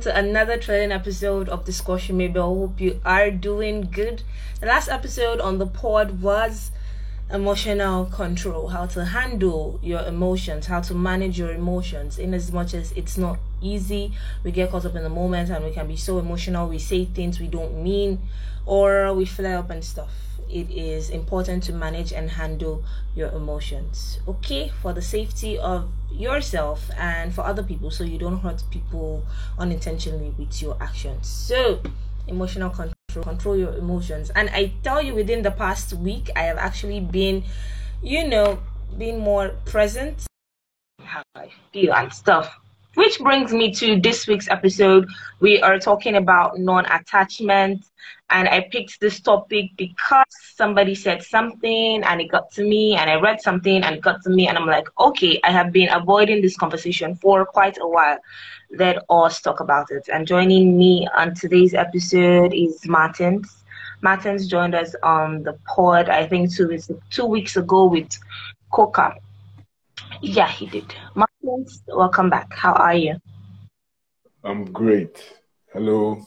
to another trailing episode of Discussion Maybe I hope you are doing good. The last episode on the pod was emotional control, how to handle your emotions, how to manage your emotions in as much as it's not easy. We get caught up in the moment and we can be so emotional, we say things we don't mean or we flare up and stuff it is important to manage and handle your emotions okay? For the safety of yourself and for other people so you don't hurt people unintentionally with your actions. So emotional control control your emotions. And i tell you within the past week i have actually been you know being more present. How i feel and stuff which brings me to this week's episode. We are talking about non attachment, and I picked this topic because somebody said something and it got to me, and I read something and it got to me, and I'm like, okay, I have been avoiding this conversation for quite a while. Let us talk about it. And joining me on today's episode is Martins. Martins joined us on the pod, I think, two weeks, two weeks ago with Coca. Yeah, he did. Martins, welcome back. How are you? I'm great. Hello.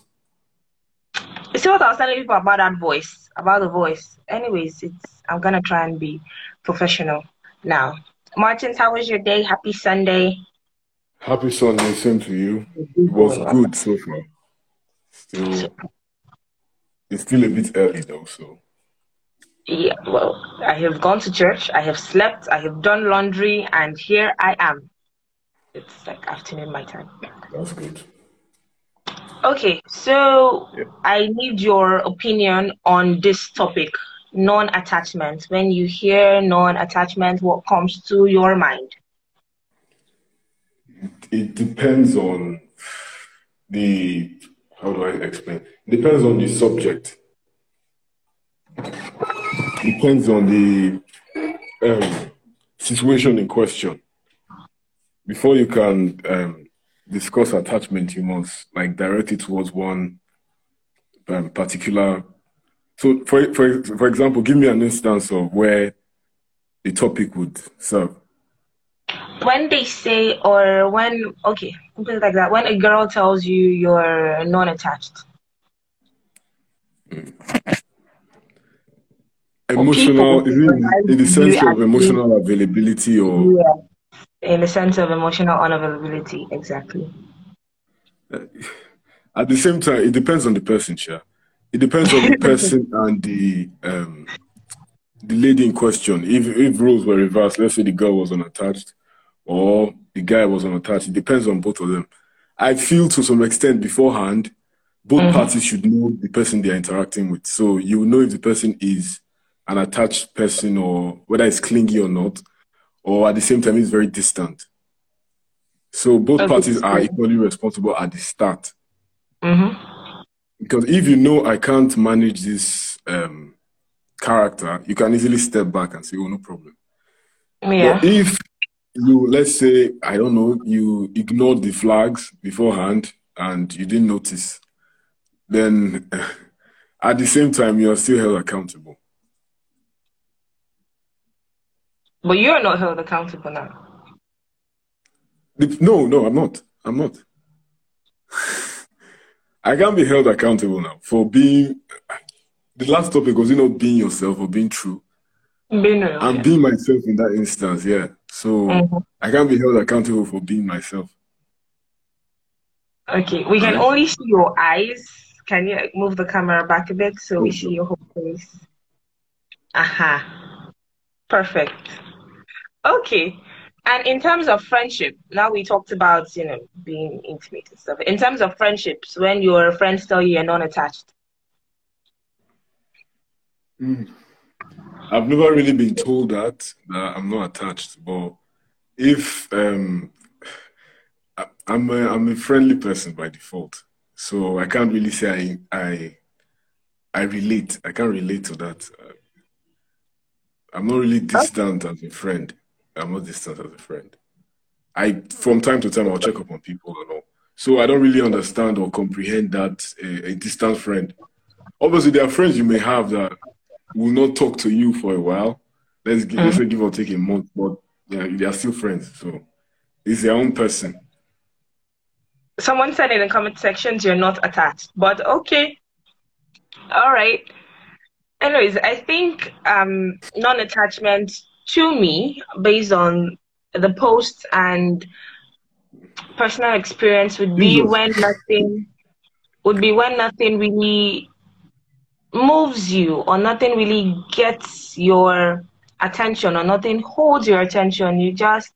You see what I was telling people about that voice, about the voice. Anyways, it's I'm gonna try and be professional now. Martins, how was your day? Happy Sunday. Happy Sunday, same to you. It was good so far. Still, it's still a bit early though, so yeah, well, I have gone to church, I have slept, I have done laundry, and here I am. It's like afternoon my time. That's good. Okay, so yeah. I need your opinion on this topic non attachment. When you hear non attachment, what comes to your mind? It depends on the, how do I explain? It depends on the subject depends on the um, situation in question. Before you can um, discuss attachment, you must like direct it towards one um, particular. So, for, for for example, give me an instance of where the topic would serve. When they say, or when okay, something like that. When a girl tells you you're non-attached. Mm emotional in, in the sense of emotional availability or? Yeah. in the sense of emotional unavailability exactly. At the same time it depends on the person sure it depends on the person and the um the lady in question. If if roles were reversed let's say the girl was unattached or the guy was unattached it depends on both of them. I feel to some extent beforehand both mm-hmm. parties should know the person they're interacting with. So you know if the person is an attached person or whether it's clingy or not, or at the same time it's very distant. So both parties are equally responsible at the start. Mm-hmm. Because if you know I can't manage this um, character, you can easily step back and say, "Oh, no problem." Yeah. But if you, let's say, I don't know, you ignored the flags beforehand and you didn't notice, then at the same time you are still held accountable. But you're not held accountable now. No, no, I'm not. I'm not. I can't be held accountable now for being. The last topic was, you know, being yourself or being true. Being real, I'm yeah. being myself in that instance, yeah. So mm-hmm. I can't be held accountable for being myself. Okay, we can only see your eyes. Can you move the camera back a bit so we see your whole face? Aha. Perfect. Okay. And in terms of friendship, now we talked about, you know, being intimate and stuff. In terms of friendships, when your friends tell you you're non attached. Mm. I've never really been told that, that I'm not attached. But if um, I'm a, I'm a friendly person by default, so I can't really say I I I relate. I can't relate to that. I'm not really distant as a friend. I'm not distant as a friend. I from time to time I'll check up on people and all. So I don't really understand or comprehend that a, a distant friend. Obviously, there are friends you may have that will not talk to you for a while. Let's give, let's say give or take a month, but yeah, they are still friends. So it's their own person. someone said in the comment sections you're not attached, but okay. All right. Anyways, I think um, non-attachment to me, based on the post and personal experience, would be when nothing would be when nothing really moves you or nothing really gets your attention or nothing holds your attention. You just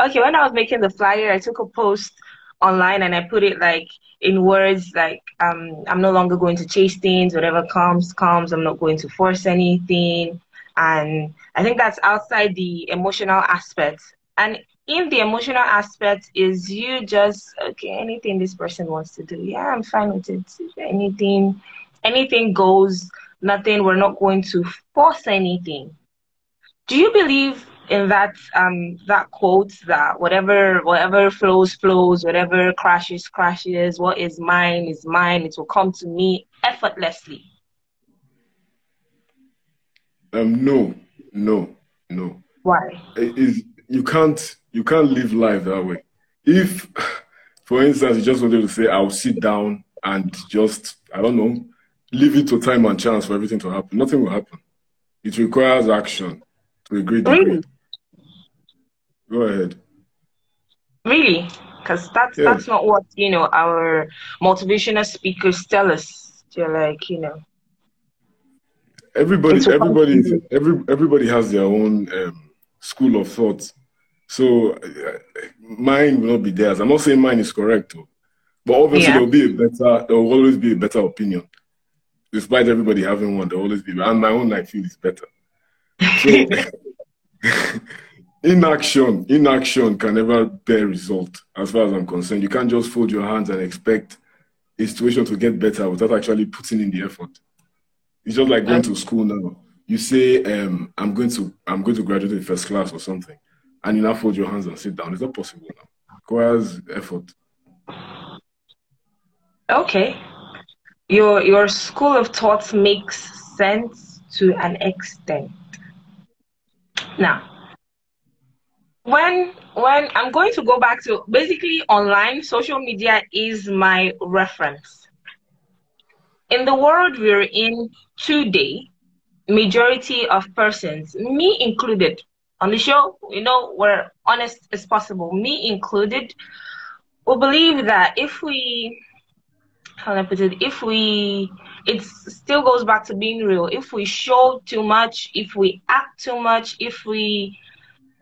okay. When I was making the flyer, I took a post online and I put it like in words like um, I'm no longer going to chase things. Whatever comes, comes. I'm not going to force anything. And I think that's outside the emotional aspect. And in the emotional aspect is you just okay anything this person wants to do yeah i'm fine with it. Anything anything goes nothing we're not going to force anything. Do you believe in that um that quote that whatever whatever flows flows whatever crashes crashes what is mine is mine it will come to me effortlessly um no no no why it is you can't you can't live life that way if for instance you just wanted to say i'll sit down and just i don't know leave it to time and chance for everything to happen nothing will happen it requires action to a great degree really? Go ahead. Really? Because that's yeah. that's not what you know our motivational speakers tell us. They're like you know. Everybody, everybody, every everybody has their own um, school of thought. So uh, mine will not be theirs. I'm not saying mine is correct, though. but obviously yeah. there'll be a better. There will always be a better opinion, despite everybody having one. There'll always be, and my own I feel is better. So, inaction inaction can never bear result as far as i'm concerned you can't just fold your hands and expect a situation to get better without actually putting in the effort it's just like going to school now. You say um, i'm going to i'm going to graduate in first class or something and you now fold your hands and sit down. It's not possible now. It requires effort. Okay. Your your school of thought makes sense to an extent. Now when when I'm going to go back to basically online, social media is my reference. In the world we're in today, majority of persons, me included, on the show, you know, we're honest as possible, me included, will believe that if we how I put it, if we it still goes back to being real. If we show too much, if we act too much, if we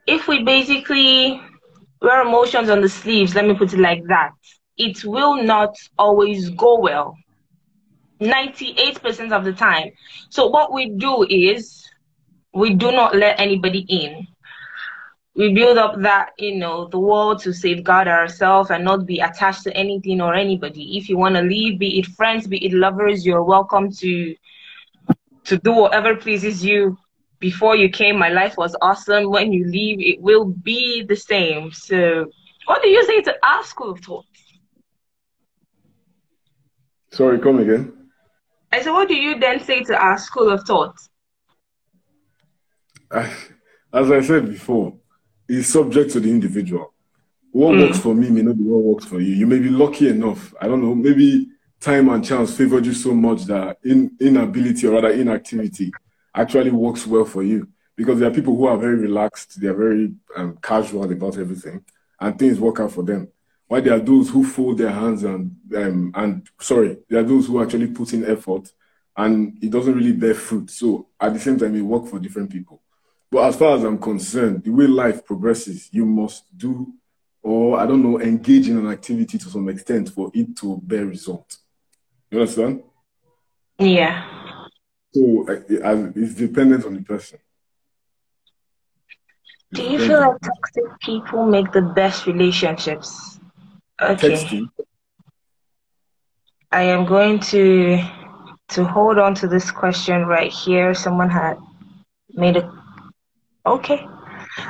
if we basically wear emotions on the sleeves, let me put it like that, it will not always go well. 98% of the time. So what we do is we do not let anybody in. We build up that, you know, the wall to safeguard ourselves and not be attached to anything or anybody. If you want to leave, be it friends, be it lovers, you're welcome to to do whatever pleases you before you came, my life was awesome. When you leave, it will be the same. So, what do you say to our school of thought? Sorry, come again. I said, what do you then say to our school of thought? As I said before, it's subject to the individual. What mm. works for me may not be what works for you. You may be lucky enough. I don't know. Maybe time and chance favored you so much that in inability or rather inactivity actually works well for you because there are people who are very relaxed, they are very um, casual about everything, and things work out for them. While there are those who fold their hands and um, and sorry, there are those who actually put in effort, and it doesn't really bear fruit. So at the same time, it works for different people. But as far as I'm concerned, the way life progresses, you must do, or I don't know, engage in an activity to some extent for it to bear result. You understand? Yeah. So it's dependent on the person. Do you feel like toxic people make the best relationships? Okay. Texting. I am going to to hold on to this question right here. Someone had made a okay.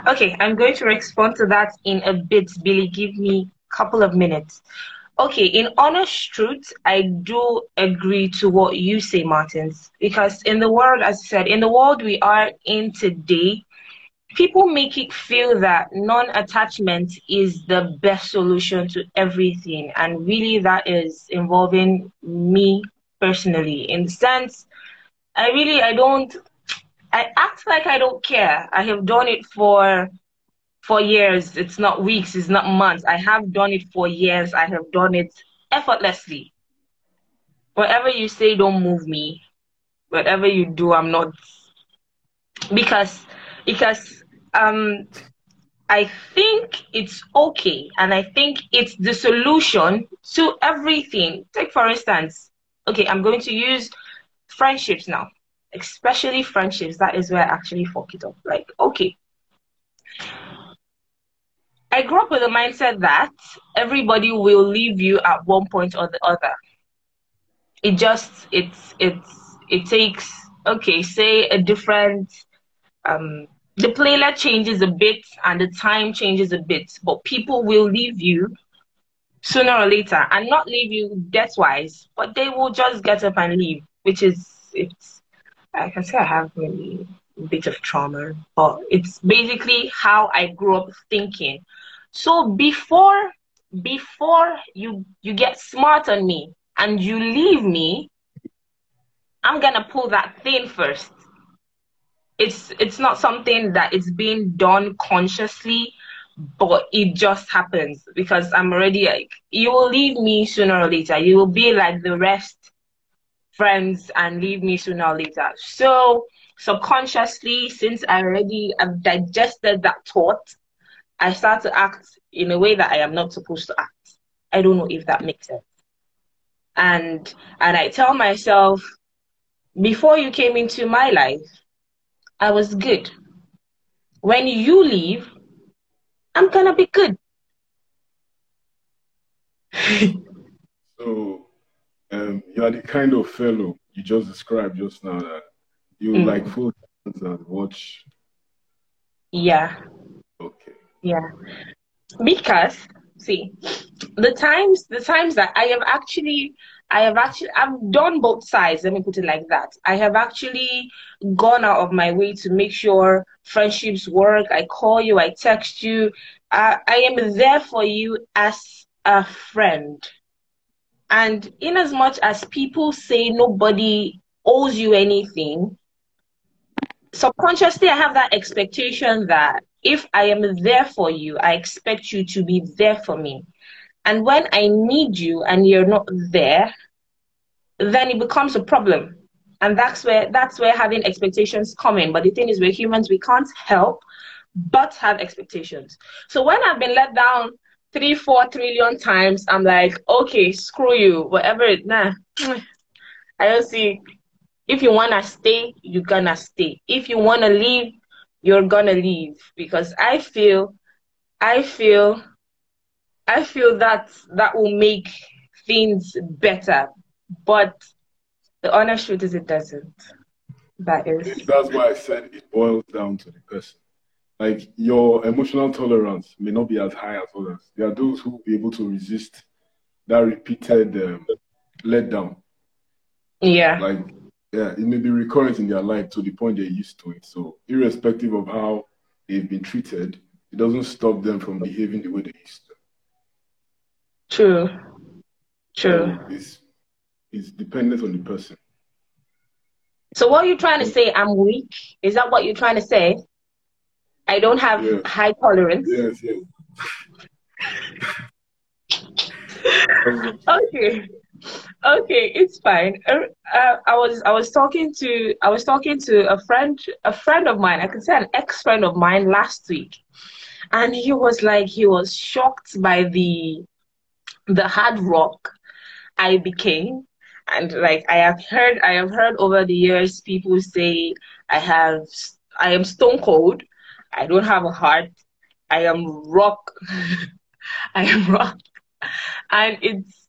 Okay, I'm going to respond to that in a bit, Billy. Give me a couple of minutes. Okay, in honest truth, I do agree to what you say, Martins, because in the world, as I said, in the world we are in today, people make it feel that non-attachment is the best solution to everything. And really that is involving me personally. In the sense i really i don't i act like i don't care. I have done it for for years. It's not weeks. It's not months. I have done it for years. I have done it effortlessly. Whatever you say don't move me. Whatever you do i'm not. Because because um I think it's okay and I think it's the solution to everything. Take for instance, okay, I'm going to use friendships now, especially friendships. That is where I actually fuck it up. Like, okay. I grew up with a mindset that everybody will leave you at one point or the other. It just it's it's it takes okay, say a different um the playlet changes a bit and the time changes a bit, but people will leave you sooner or later and not leave you death wise, but they will just get up and leave, which is it's I can say I have a bit of trauma, but it's basically how I grew up thinking. So before before you you get smart on me and you leave me, I'm gonna pull that thing first it's it's not something that is being done consciously but it just happens because i'm already like you will leave me sooner or later. You will be like the rest friends and leave me sooner or later. So subconsciously since i already have digested that thought i start to act in a way that i am not supposed to act. I don't know if that makes sense. And and i tell myself before you came into my life I was good. When you leave, I'm gonna be good. so, um, you are the kind of fellow you just described just now that you mm. like full and watch. Yeah. Okay. Yeah, because see, the times the times that I have actually I have actually I've done both sides. Let me put it like that. I have actually gone out of my way to make sure friendships work. I call you, I text you. I, I am there for you as a friend. And in as much as people say nobody owes you anything, subconsciously I have that expectation that if I am there for you, I expect you to be there for me. And when I need you and you're not there, then it becomes a problem. And that's where that's where having expectations come in. But the thing is we're humans, we can't help but have expectations. So when I've been let down three, four trillion times, I'm like, okay, screw you, whatever it nah. I don't see if you wanna stay, you're gonna stay. If you wanna leave, you're gonna leave. Because I feel I feel I feel that that will make things better. But the honest truth is, it doesn't. That is. That's why I said it boils down to the person. Like your emotional tolerance may not be as high as others. There are those who will be able to resist that repeated um, letdown. Yeah. Like, yeah, it may be recurrent in their life to the point they're used to it. So, irrespective of how they've been treated, it doesn't stop them from behaving the way they used to. True. True. it's, it's dependent on the person. So what are you trying to say? I'm weak. Is that what you're trying to say? I don't have yes. high tolerance. Yes, yes. okay, okay, it's fine. Uh, uh, I was I was talking to I was talking to a friend a friend of mine. I could say an ex friend of mine last week, and he was like he was shocked by the the hard rock I became. And like I have heard, I have heard over the years people say I have, I am stone cold. I don't have a heart. I am rock. I am rock. And it's,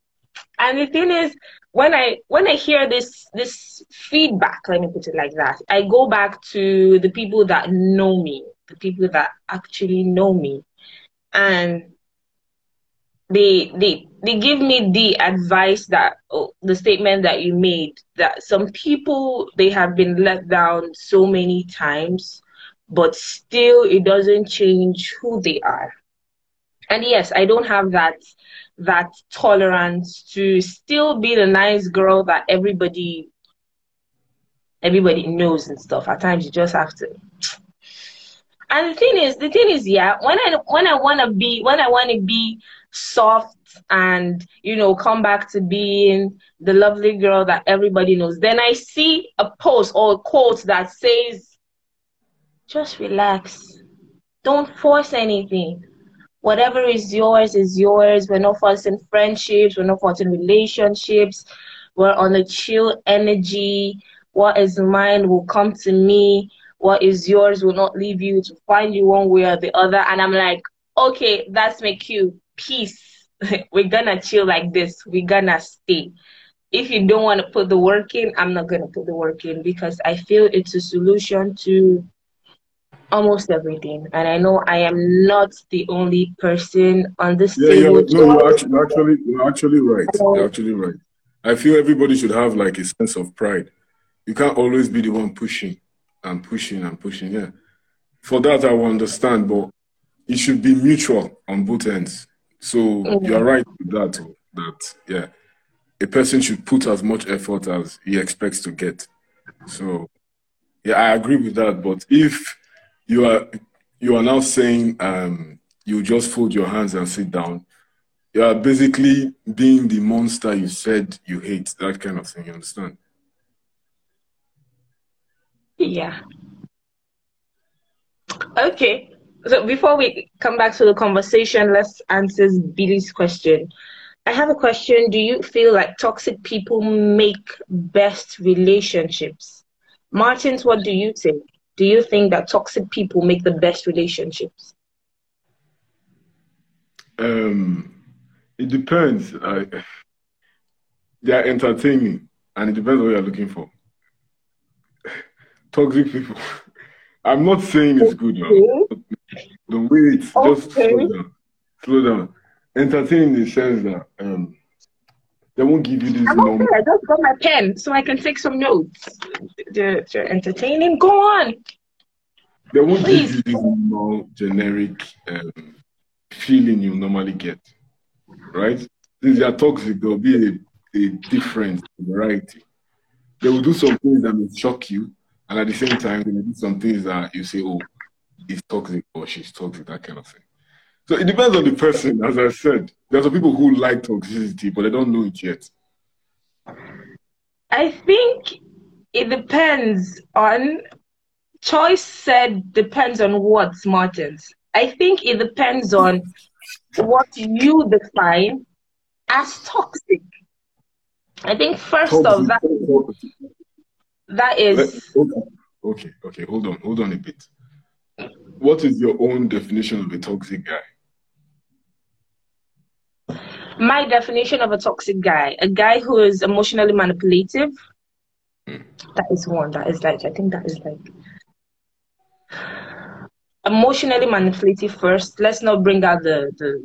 and the thing is, when I when I hear this this feedback, let me put it like that, I go back to the people that know me, the people that actually know me, and they they they give me the advice that oh, the statement that you made that some people they have been let down so many times but still it doesn't change who they are. And yes, I don't have that that tolerance to still be the nice girl that everybody everybody knows and stuff. At times you just have to and the thing is the thing is yeah when i when i want to be when i want to be soft and you know come back to being the lovely girl that everybody knows. Then i see a post or a quote that says just relax. Don't force anything. Whatever is yours is yours. We're not forcing friendships. We're not forcing relationships. We're on a chill energy. What is mine will come to me. What is yours will not leave you to find you one way or the other. And i'm like okay that's my cue. Peace. We're gonna chill like this. We're gonna stay. If you don't want to put the work in i'm not gonna put the work in because i feel it's a solution to almost everything. And i know i am not the only person on this yeah, table yeah, no, you're actually, you're actually you're actually right. You're actually right. I feel everybody should have like a sense of pride. You can't always be the one pushing and pushing and pushing yeah. For that i will understand but it should be mutual on both ends so mm-hmm. you are right with that. That yeah, a person should put as much effort as he expects to get. So yeah, I agree with that. But if you are you are now saying um, you just fold your hands and sit down, you are basically being the monster you said you hate. That kind of thing. You understand? Yeah. Okay. So before we come back to the conversation, let's answer Billy's question. I have a question. Do you feel like toxic people make best relationships? Martins, what do you think? Do you think that toxic people make the best relationships? Um, it depends. I, they are entertaining, and it depends what you're looking for. Toxic people. I'm not saying it's good. No. Don't wait. Okay. Just slow down. Slow down. Entertain in the sense that um, they won't give you this. I'm okay. I just got my pen so I can take some notes. They're, they're entertaining. Go on. They won't Please. give you this normal generic um, feeling you normally get, right? Since they are toxic, there'll be a, a difference, variety. They will do some things that may shock you, and at the same time, they will do some things that you say, "Oh, he's toxic or she's toxic, that kind of thing. So it depends on the person, as I said. There's some people who like toxicity, but they don't know it yet. I think it depends on choice said depends on what Martins. I think it depends on what you define as toxic. I think first toxic. of that that is okay. okay, okay, hold on, hold on a bit what is your own definition of a toxic guy? My definition of a toxic guy, a guy who is emotionally manipulative. Mm. That is one. That is like I think that is like emotionally manipulative first. Let's not bring out the the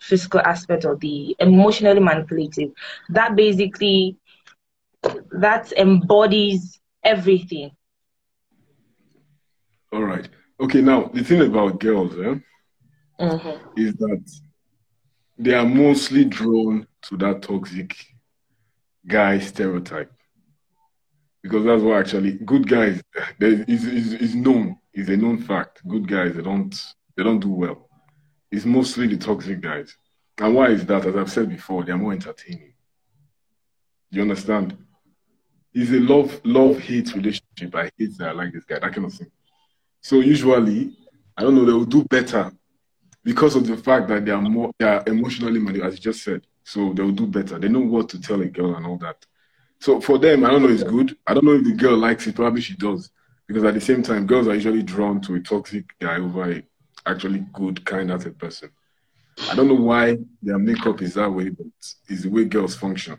physical aspect of the emotionally manipulative. That basically that embodies everything. All right. Okay, now the thing about girls eh, mm-hmm. is that they are mostly drawn to that toxic guy stereotype because that's what actually good guys is, is, is known is a known fact. Good guys they don't they don't do well. It's mostly the toxic guys. And why is that? As I've said before, they're more entertaining. You understand? It's a love love hate relationship. I hate that I like this guy, that kind of thing. So usually, I don't know, they will do better because of the fact that they are more they are emotionally manipulated, as you just said. So they will do better. They know what to tell a girl and all that. So for them, I don't know it's good. I don't know if the girl likes it. Probably she does. Because at the same time, girls are usually drawn to a toxic guy over a actually good, kind-hearted person. I don't know why their makeup is that way, but it's the way girls function.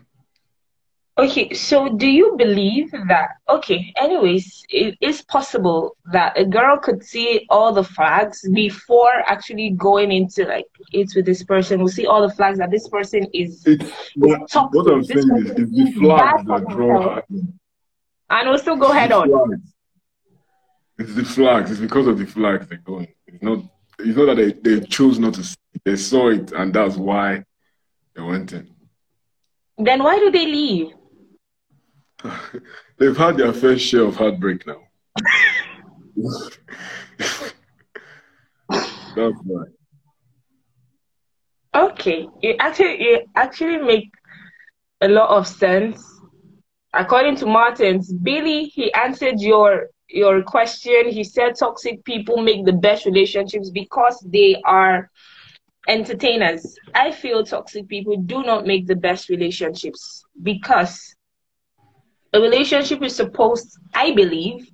Okay, so do you believe that, okay, anyways, it is possible that a girl could see all the flags before actually going into like it with this person, will see all the flags that this person is. It's, what, what I'm saying is, it's the flags that draw her And still go head on. It's the flags. It's because of the flags they're going. It's not. It's not that they, they chose not to see. They saw it, and that's why they went in. Then why do they leave? They've had their fair share of heartbreak now. that's why. Okay, you actually you actually make a lot of sense. According to Martins, Billy, he answered your your question. He said toxic people make the best relationships because they are entertainers. I feel toxic people do not make the best relationships because a relationship is supposed, I believe,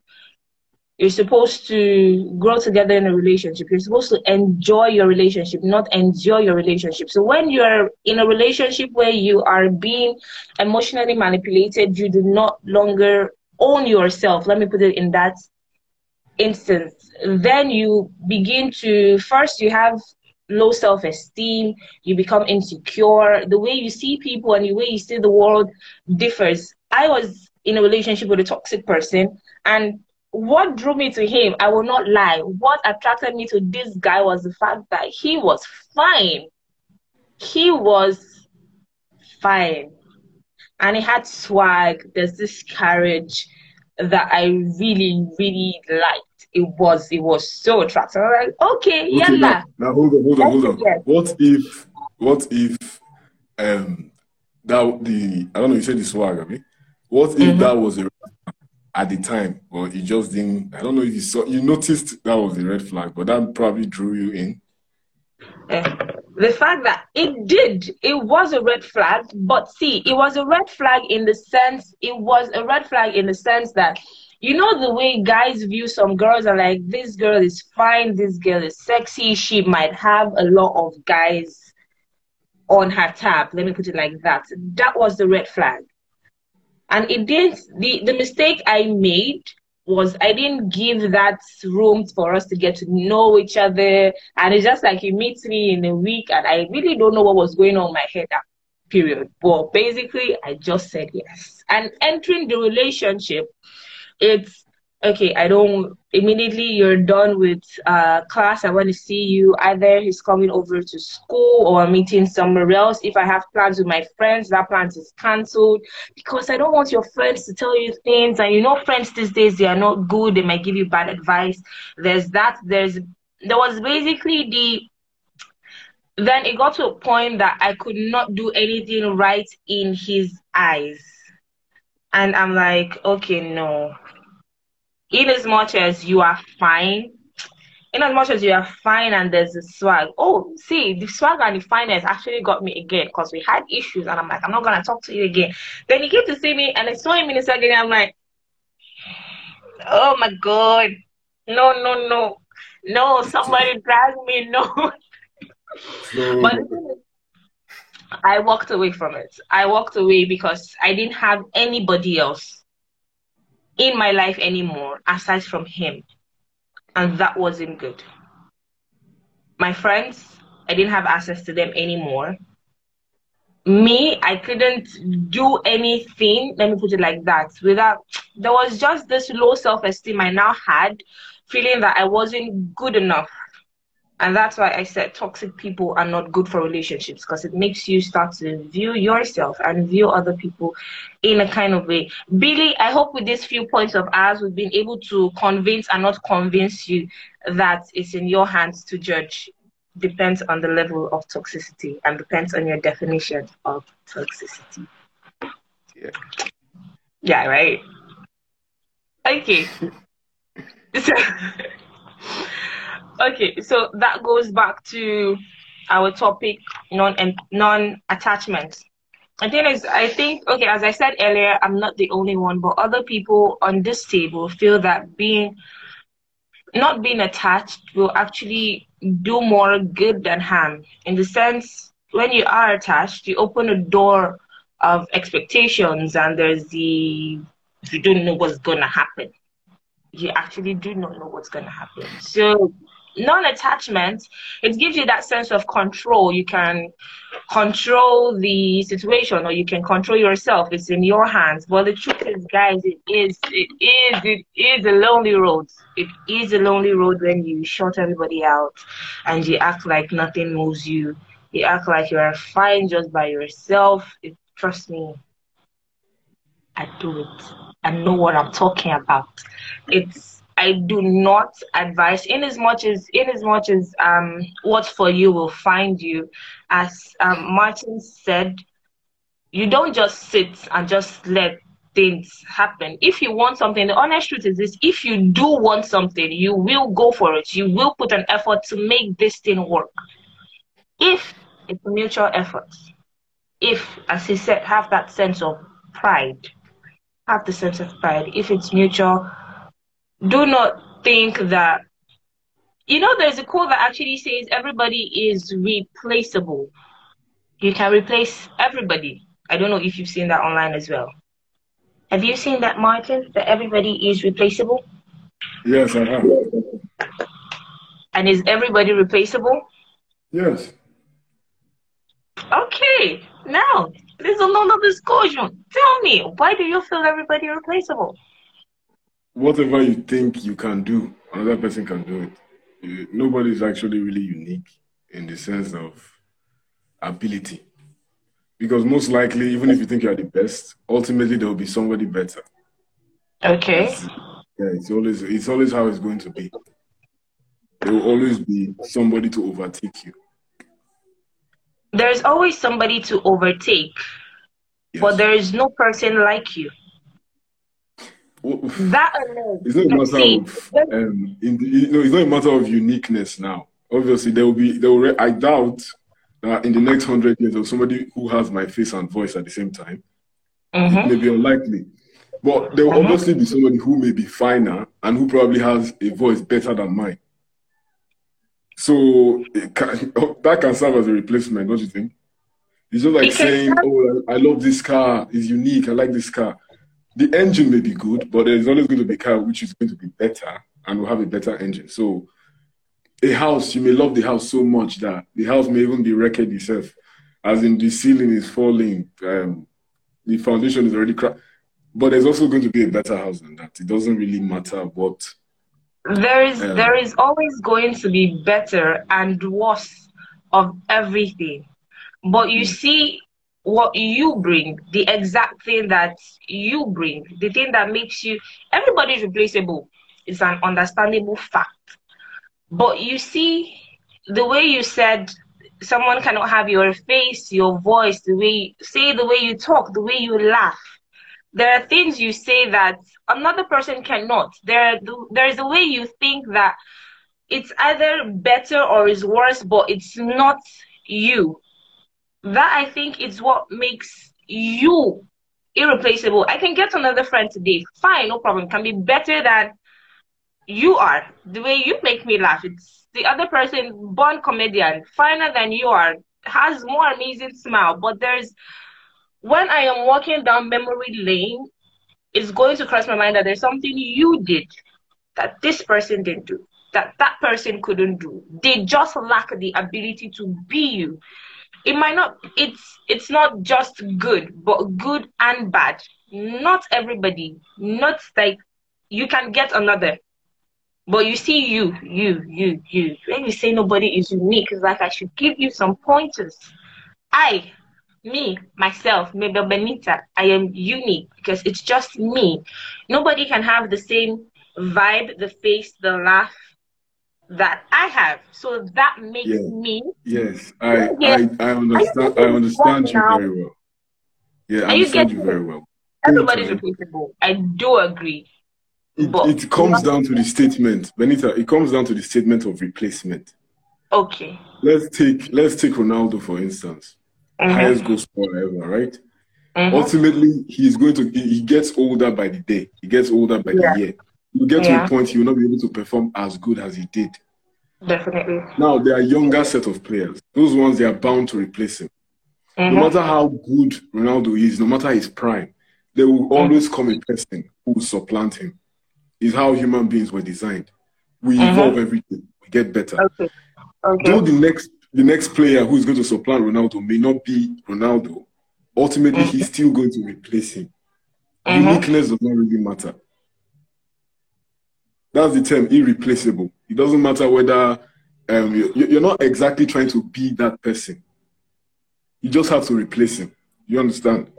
you're supposed to grow together in a relationship. You're supposed to enjoy your relationship, not endure your relationship. So when you're in a relationship where you are being emotionally manipulated, you do not longer own yourself. Let me put it in that instance. Then you begin to first you have low self-esteem you become insecure the way you see people and the way you see the world differs i was in a relationship with a toxic person and what drew me to him, I will not lie, what attracted me to this guy was the fact that he was fine. He was fine. And he had swag. There's this courage that I really, really liked. It was it was so attractive. I was like, okay, okay yeah. Now, now hold on, hold on, hold on. What if what if um that the I don't know, you said the swag, I mean. What if mm-hmm. that was a at the time, but you just didn't. I don't know if you saw, you noticed that was a red flag, but that probably drew you in. Uh, the fact that it did, it was a red flag, but see, it was a red flag in the sense, it was a red flag in the sense that, you know, the way guys view some girls are like, this girl is fine, this girl is sexy, she might have a lot of guys on her tab. Let me put it like that. That was the red flag and it didn't the, the mistake i made was i didn't give that room for us to get to know each other. And it's just like he meets me in a week and i really don't know what was going on in my head that period. But basically i just said yes. And entering the relationship it's okay, I don't immediately you're done with uh, class. I want to see you. Either he's coming over to school or meeting somewhere else. If I have plans with my friends, that plan is cancelled because I don't want your friends to tell you things. And you know, friends these days they are not good. They might give you bad advice. There's that. There's there was basically the. Then it got to a point that I could not do anything right in his eyes. And I'm like, okay, no, in as much as you are fine, in as much as you are fine and there's a swag. Oh, see, the swag and the fineness actually got me again because we had issues and I'm like, I'm not gonna talk to you again. Then he came to see me and I saw him in a second and I'm like, oh my god, no, no, no, no, somebody drag me, no. but I walked away from it. I walked away because I didn't have anybody else in my life anymore aside from him. And that wasn't good. My friends, I didn't have access to them anymore. Me, I couldn't do anything, let me put it like that, without, there was just this low self esteem I now had, feeling that I wasn't good enough and that's why I said toxic people are not good for relationships because it makes you start to view yourself and view other people in a kind of way. Billy, I hope with these few points of ours, we've been able to convince and not convince you that it's in your hands to judge. Depends on the level of toxicity and depends on your definition of toxicity. Yeah. Yeah, right. Okay. so, okay so that goes back to our topic non non attachment I think is I think okay as I said earlier I'm not the only one but other people on this table feel that being not being attached will actually do more good than harm. In the sense when you are attached you open a door of expectations and there's the you don't know what's gonna happen. You actually do not know what's gonna happen. So non-attachment it gives you that sense of control. You can control the situation or you can control yourself. It's in your hands. But the truth is guys it is it is it is a lonely road. It is a lonely road when you shut everybody out and you act like nothing moves you. You act like you're fine just by yourself. It, trust me i do it. I know what i'm talking about. It's I do not advise in as much as in as much as um what's for you will find you. As um, Martin said, you don't just sit and just let things happen. If you want something, the honest truth is this if you do want something, you will go for it. You will put an effort to make this thing work. If it's mutual effort, if, as he said, have that sense of pride, have the sense of pride. If it's mutual, do not think that you know there's a quote that actually says everybody is replaceable. You can replace everybody. I don't know if you've seen that online as well. Have you seen that martin that everybody is replaceable? Yes i have. And is everybody replaceable? Yes. Okay now there's another discussion. Tell me why do you feel everybody replaceable whatever you think you can do, another person can do it. Nobody is actually really unique in the sense of ability. Because most likely, even if you think you're the best, ultimately there will be somebody better. Okay. It's, yeah, it's always it's always how it's going to be. There will always be somebody to overtake you. There's always somebody to overtake, yes. but there is no person like you that alone. It's not a matter of um, in the, you know, it's not a matter of uniqueness now. Obviously, there will be there will. I doubt that in the next hundred years, of somebody who has my face and voice at the same time. Mm-hmm. It may be unlikely, but there will mm-hmm. obviously be somebody who may be finer and who probably has a voice better than mine. So can, that can serve as a replacement, don't you think? It's just like saying, "Oh, I love this car. It's unique. I like this car." The engine may be good, but there's always going to be a car which is going to be better and will have a better engine. So a house, you may love the house so much that the house may even be wrecked itself, as in the ceiling is falling, um, the foundation is already cracked. But there's also going to be a better house than that. It doesn't really matter what. There is um, there is always going to be better and worse of everything. But you hmm. see, what you bring, the exact thing that you bring, the thing that makes you everybody's replaceable is an understandable fact. But you see, the way you said someone cannot have your face, your voice, the way you say the way you talk, the way you laugh. There are things you say that another person cannot. There, there is a way you think that it's either better or is worse, but it's not you that I think is what makes you irreplaceable. I can get another friend today, fine, no problem. Can be better than you are. The way you make me laugh, it's the other person, born comedian, finer than you are, has more amazing smile. But there's when I am walking down memory lane, it's going to cross my mind that there's something you did that this person didn't do, that that person couldn't do. They just lack the ability to be you it might not it's it's not just good but good and bad. Not everybody. Not like you can get another. But you see you you you you. When you say nobody is unique it's like i should give you some pointers. I me myself maybe benita i am unique because it's just me. Nobody can have the same vibe the face the laugh that I have. So that makes yes. me. Yes, I, I, I understand. I understand you very well. Yeah, I understand you, very well. Everybody's replaceable. I do agree. It, it comes down to the statement, Benita. It comes down to the statement of replacement. Okay. Let's take let's take Ronaldo for instance. Mm-hmm. Highest goal scorer ever, right? Mm-hmm. Ultimately, he's going to he gets older by the day. He gets older by yeah. the year you get yeah. to a point he will not be able to perform as good as he did. Definitely. Now there are younger set of players. Those ones they are bound to replace him. Mm-hmm. No matter how good Ronaldo is, no matter his prime, there will mm-hmm. always come a person who will supplant him. Is how human beings were designed. We mm-hmm. evolve every day. we get better. Okay. Okay. Though the next the next player who is going to supplant Ronaldo may not be Ronaldo, ultimately Mm-hmm. he's still going to replace him. Mhm. Uniqueness does not really matter. That's the term, irreplaceable. It doesn't matter whether um, you, you're not exactly trying to be that person. You just have to replace him. You understand?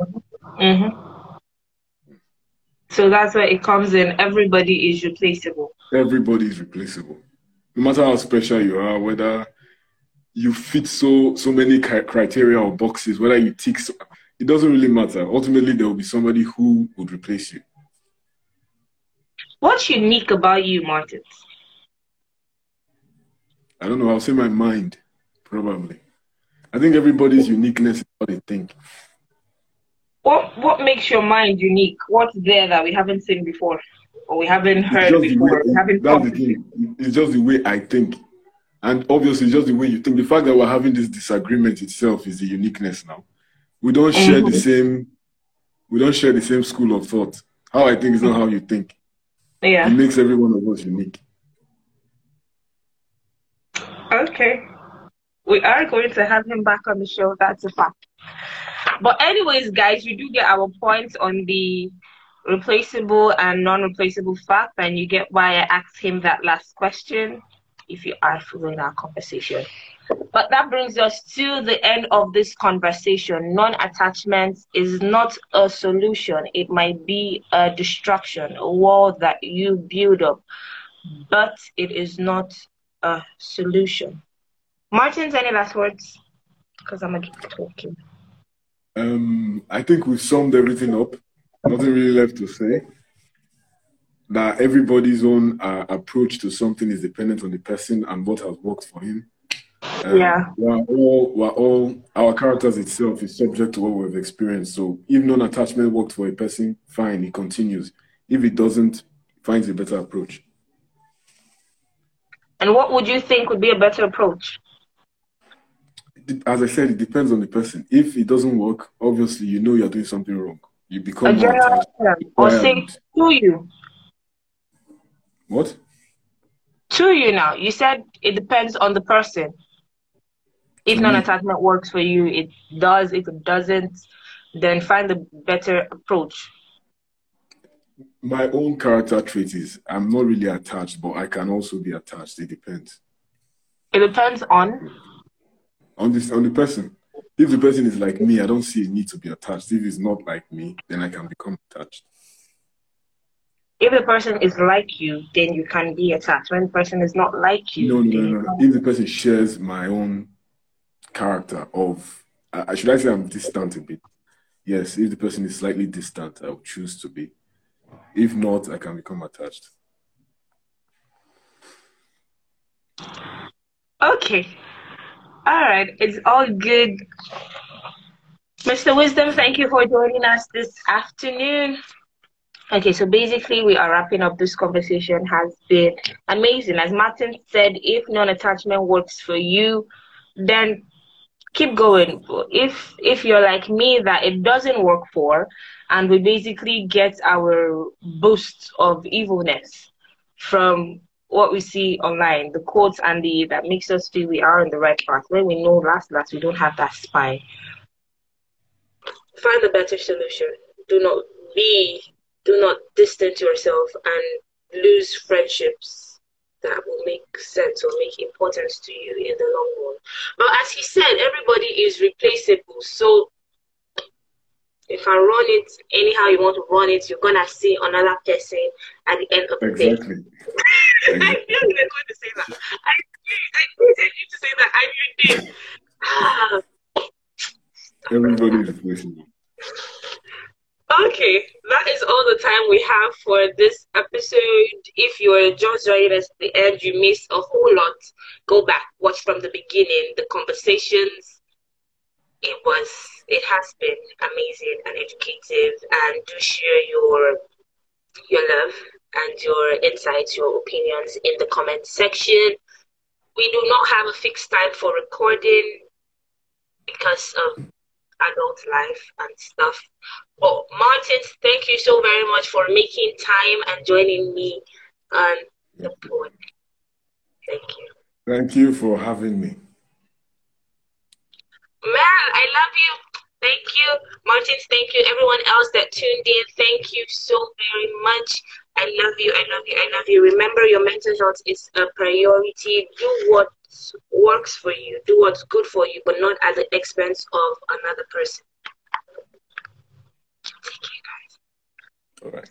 Mhm. So that's where it comes in. Everybody is replaceable. Everybody is replaceable. No matter how special you are, whether you fit so so many criteria or boxes, whether you tick, so, it doesn't really matter. Ultimately, there will be somebody who would replace you. What's unique about you, Martin? I don't know. I'll say my mind, probably. I think everybody's uniqueness is what they think. What What makes your mind unique? What's there that we haven't seen before, or we haven't heard the way, before? We haven't that's the thing. It's just the way I think. And obviously, just the way you think. The fact that we're having this disagreement itself is the uniqueness now. We don't share the Mhm. same we don't share the same school of thought. How I think is not how you think. Yeah. It makes every one of us unique. Okay. We are going to have him back on the show. That's a fact. But anyways, guys, we do get our points on the replaceable and non-replaceable fact, and you get why I asked him that last question. If you are following our conversation. But that brings us to the end of this conversation. Non attachment is not a solution, it might be a distraction, a wall that you build up, but it is not a solution. Martin's any last words? Because I'm going to talking. Um, I think we've summed everything up. Nothing really left to say. That everybody's own uh, approach to something is dependent on the person and what has worked for him. Um, Yeah. We're all, we're all, our characters itself is subject to what we've experienced. So if non-attachment worked for a person, fine, it continues. If it doesn't, finds a better approach. And what would you think would be a better approach? As I said, it depends on the person. If it doesn't work, obviously you know you're doing something wrong. You become more general or say to you. What? To you now. You said it depends on the person. If To non-attachment mm-hmm. works for you, it does. If it doesn't, then find a better approach. My own character trait is I'm not really attached, but I can also be attached. It depends It depends on. on this on the person. If the person is like me, I don't see a need to be attached. If it's not like me, then I can become attached. If the person is like you, then you can be attached. When the person is not like you, No, no, no, you no. no. can't. If the person shares my own character of, uh, should I say I'm distant a bit? Yes. If the person is slightly distant, I would choose to be. If not, I can become attached. Okay. All right. It's all good. Mr. Wisdom, thank you for joining us this afternoon. Okay, so basically, we are wrapping up. This conversation has been amazing. As Martin said, if non attachment works for you, then keep going. If if you're like me, that it doesn't work for, and we basically get our boost of evilness from what we see online, the quotes and the that makes us feel we are on the right path. When we know last last we don't have that spy. Find a better solution. Do not be do not distance yourself and lose friendships that will make sense or make importance to you in the long run. But as he said, everybody is replaceable. So if I run it anyhow you want to run it, you're gonna see another person at the end of the day. Exactly. I knew you were going to say that. I I wanted you to say that. I knew you did. Everybody is replaceable. Okay, that is all the time we have for this episode. If you're just joining us at the end, you missed a whole lot. Go back, watch from the beginning, the conversations. It was, it has been amazing and educative. And do share your your love and your insights, your opinions in the comment section. We do not have a fixed time for recording because of adult life and stuff. But Martin, thank you so very much for making time and joining me on the pod. Thank you. Thank you for having me. Man, I love you. Thank you, Martins. Thank you, everyone else that tuned in. Thank you so very much. I love you. I love you. I love you. Remember, your mental health is a priority. Do what works for you. Do what's good for you, but not at the expense of another person. Take care, guys. All right.